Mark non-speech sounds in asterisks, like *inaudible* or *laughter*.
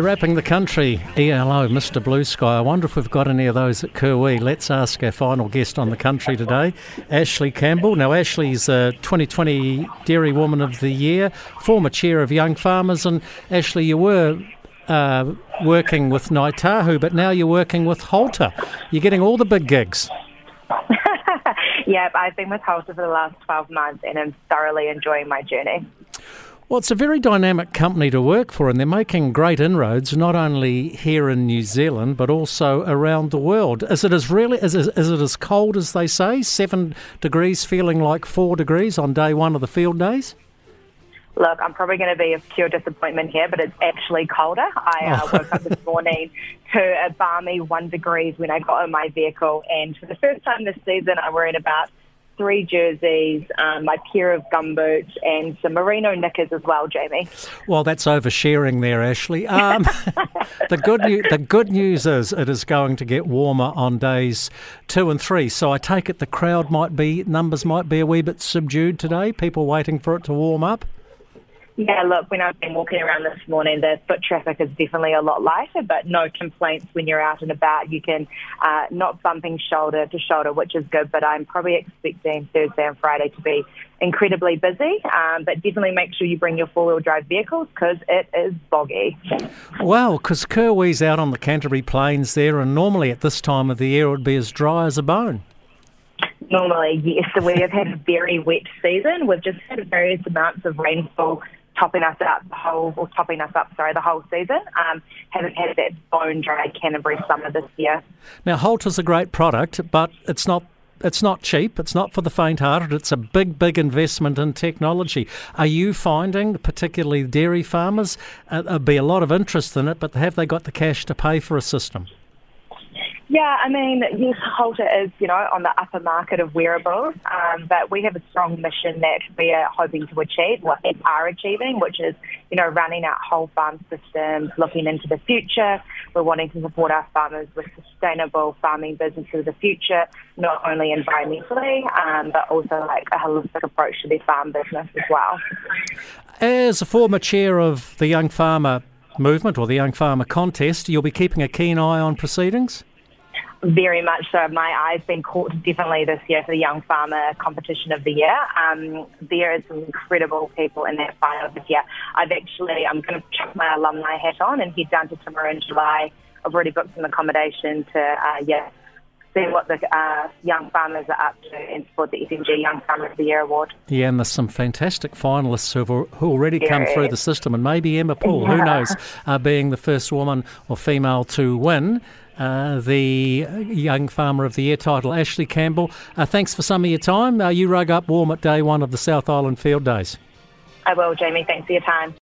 Wrapping the country, ELO, Mr. Blue Sky. I wonder if we've got any of those at Kirwee. Let's ask our final guest on the country today, Ash-Leigh Campbell. Now, Ash-Leigh's a 2020 Dairy Woman of the Year, former chair of Young Farmers, and Ash-Leigh, you were uh, working with Ngāi Tahu, but now you're working with Halter. You're getting all the big gigs. *laughs* yep, I've been with Halter for the last 12 months and I'm thoroughly enjoying my journey. Well, it's a very dynamic company to work for, and they're making great inroads not only here in New Zealand but also around the world. Is it as really is it, is it as cold as they say? Seven degrees, feeling like four degrees on day one of the field days. Look, I'm probably going to be a pure disappointment here, but it's actually colder. I uh, oh. woke up this *laughs* morning to a balmy one degrees when I got in my vehicle, and for the first time this season, I'm wearing about three jerseys, um, my pair of gumboots, and some merino knickers as well, Jamie. Well, that's oversharing there, Ash-Leigh. Um, *laughs* the good new- the good news is it is going to get warmer on days two and three. So I take it the crowd might be numbers might be a wee bit subdued today. People waiting for it to warm up. Yeah, look, when I've been walking around this morning, the foot traffic is definitely a lot lighter, but no complaints when you're out and about. You can uh, not bumping shoulder to shoulder, which is good, but I'm probably expecting Thursday and Friday to be incredibly busy. Um, but definitely make sure you bring your four wheel drive vehicles because it is boggy. Well, because Kirwee's out on the Canterbury Plains there, and normally at this time of the year it would be as dry as a bone. Normally, yes. So we have had a very wet season. We've just had various amounts of rainfall topping us up the whole, or topping us up, sorry, the whole season. Um, haven't had that bone dry Canterbury summer this year. Now, Halter is a great product, but it's not it's not cheap. It's not for the faint-hearted. It's a big, big investment in technology. Are you finding, particularly dairy farmers, uh, there'll be a lot of interest in it, but have they got the cash to pay for a system? Yeah, I mean, yes, Halter is, you know, on the upper market of wearables, um, but we have a strong mission that we are hoping to achieve, what we are achieving, which is, you know, running out whole farm systems, looking into the future. We're wanting to support our farmers with sustainable farming businesses of the future, not only environmentally, um, but also like a holistic approach to their farm business as well. As a former chair of the Young Farmer movement or the Young Farmer contest, you'll be keeping a keen eye on proceedings? Very much so. My eye's been caught differently this year for the Young Farmer Competition of the Year. Um, there are some incredible people in that final this year. I've actually, I'm going to chuck my alumni hat on and head down to Timaru in July. I've already booked some accommodation to, uh, yeah, see what the uh, young farmers are up to and support the FMG Young Farmer of the Year award. Yeah, and there's some fantastic finalists who've who already come through the system, and maybe Emma Poole, yeah. who knows, uh, being the first woman or female to win. Uh, the Young Farmer of the Year title, Ash-Leigh Campbell. Uh, thanks for some of your time. Uh, you rug up warm at day one of the South Island Field Days. I will, Jamie. Thanks for your time.